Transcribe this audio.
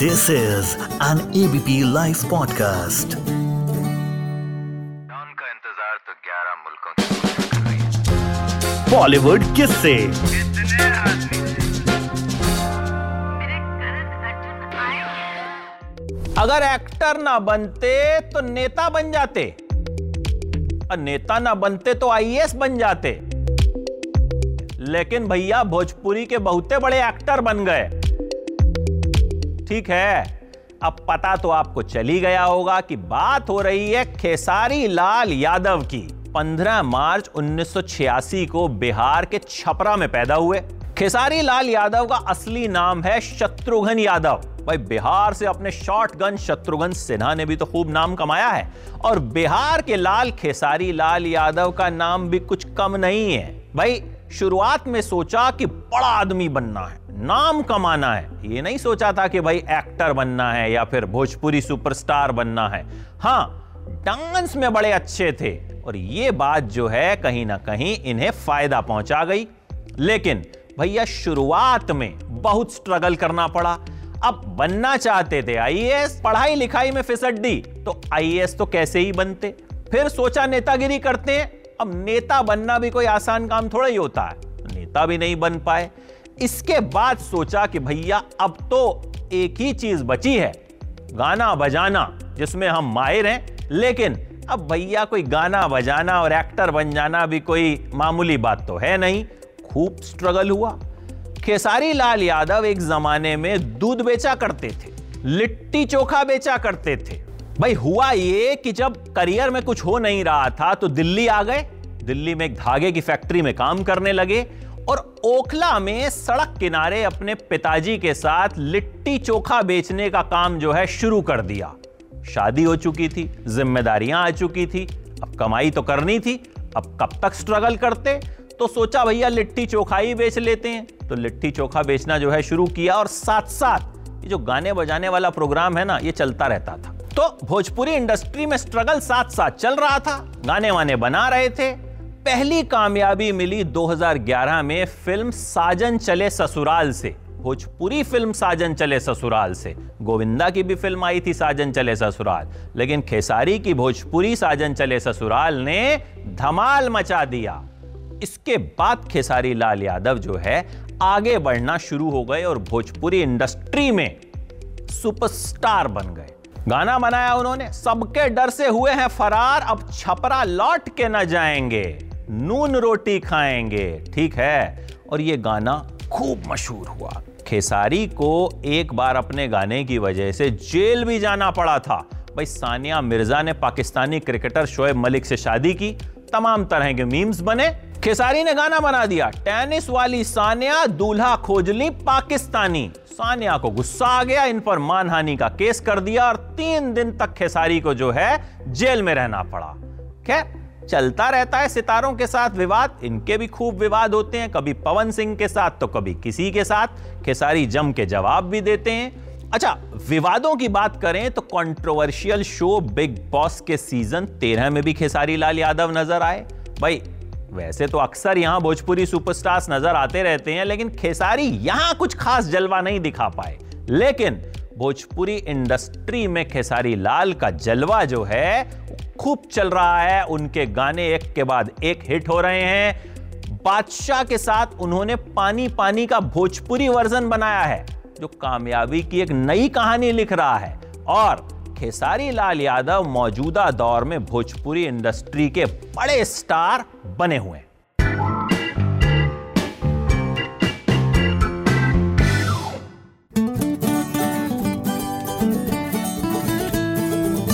This is an ABP live podcast का इंतज़ार तो 11 मुल्कों है। बॉलीवुड किससे। अगर एक्टर ना बनते तो नेता बन जाते। और नेता ना बनते तो आईएएस बन जाते। लेकिन भैया भोजपुरी के बहुते बड़े एक्टर बन गए। ठीक है। अब पता तो आपको चली गया होगा कि बात हो रही है खेसारी लाल यादव की। 15 मार्च 1986 को बिहार के छपरा में पैदा हुए। खेसारी लाल यादव का असली नाम है शत्रुघ्न यादव। भाई, बिहार से अपने शॉर्ट गन शत्रुघ्न सिन्हा ने भी तो खूब नाम कमाया है। और बिहार के लाल खेसारी लाल यादव का नाम भी कुछ कम नहीं है। भाई, शुरुआत में सोचा कि बड़ा आदमी बनना है। नाम कमाना है। ये नहीं सोचा था कि भाई एक्टर बनना है या फिर भोजपुरी सुपरस्टार बनना है। हाँ डांस में बड़े अच्छे थे और ये बात जो है कहीं ना कहीं इन्हें फ़ायदा पहुँचा गई। लेकिन भैया, शुरुआत में बहुत स्ट्रगल करना पड़ा। अब बनना चाहते थे आईएएस पढ़ाई लिखाई में फिसट दी तो आईएएस तो कैसे ही बनते? फिर सोचा नेतागिरी करते हैं। अब नेता बनना भी कोई आसान काम थोड़ा ही होता है। नेता भी नहीं बन पाए। इसके बाद सोचा कि भैया, अब तो एक ही चीज़ बची है, गाना बजाना, जिसमें हम माहिर हैं। लेकिन अब भैया, कोई गाना बजाना और एक्टर बन जाना भी कोई मामूली बात तो है नहीं। खूब स्ट्रगल हुआ। खेसारी लाल यादव एक जमाने में दूध बेचा करते थे, लिट्टी चोखा बेचा करते थे। भाई, हुआ ये कि जब करियर में कुछ हो नहीं रहा था तो दिल्ली आ गए। दिल्ली में एक धागे की फैक्ट्री में काम करने लगे और ओखला में सड़क किनारे अपने पिताजी के साथ लिट्टी चोखा बेचने का काम जो है शुरू कर दिया। शादी हो चुकी थी, जिम्मेदारियाँ आ चुकी थी, अब कमाई तो करनी थी, अब कब तक स्ट्रगल करते? तो सोचा भैया लिट्टी चोखा ही बेच लेते हैं। तो लिट्टी चोखा बेचना जो है शुरू किया और साथ साथ ये जो गाने बजाने वाला प्रोग्राम है ना, ये चलता रहता था। तो भोजपुरी इंडस्ट्री में स्ट्रगल साथ साथ चल रहा था। गाने वाने बना रहे थे। पहली कामयाबी मिली 2011 में फ़िल्म साजन चले ससुराल से। भोजपुरी फ़िल्म साजन चले ससुराल से। गोविंदा की भी फ़िल्म आई थी साजन चले ससुराल। लेकिन खेसारी की भोजपुरी साजन चले ससुराल ने धमाल मचा दिया। इसके बाद खेसारी लाल यादव जो है, आगे बढ़ना शुरू हो गए और भोजपुरी इंडस्ट्री में सुपरस्टार बन गए। गाना बनाया उन्होंने, सबके डर से हुए हैं फरार, अब छपरा लौट के न जाएँगे। नून रोटी खाएँगे, ठीक है? और ये गाना खूब मशहूर हुआ। खेसारी को एक बार अपने गाने की वजह से जेल भी जाना पड़ा था। भाई, सानिया मिर्ज़ा ने पाकिस्तानी क्रिकेटर शोएब मलिक से शादी की। तमाम तरह के मीम्स बने। खेसारी ने गाना बना दिया। टेनिस वाली सानिया दूल्हा खोजली पाकिस्तानी। सानिया को गुस्सा आ गया, इन पर मानहानि का केस कर दिया और तीन दिन तक खेसारी को जो है जेल में रहना पड़ा। खैर चलता रहता है सितारों के साथ विवाद। इनके भी खूब विवाद होते हैं। कभी पवन सिंह के साथ तो कभी किसी के साथ। खेसारी जम के जवाब भी देते हैं। अच्छा विवादों की बात करें तो कंट्रोवर्शियल शो बिग बॉस के सीज़न तेरह में भी खेसारी लाल यादव नज़र आए। भाई, वैसे तो अक्सर यहाँ भोजपुरी सुपरस्टार्स नज़र आते रहते हैं, लेकिन खेसारी यहाँ कुछ खास जलवा नहीं दिखा पाए। लेकिन भोजपुरी इंडस्ट्री में खेसारी लाल का जलवा जो है खूब चल रहा है। उनके गाने एक के बाद एक हिट हो रहे हैं। बादशाह के साथ उन्होंने पानी पानी का भोजपुरी वर्जन बनाया है, जो कामयाबी की एक नई कहानी लिख रहा है। और खेसारी लाल यादव मौजूदा दौर में भोजपुरी इंडस्ट्री के बड़े स्टार बने हुए हैं।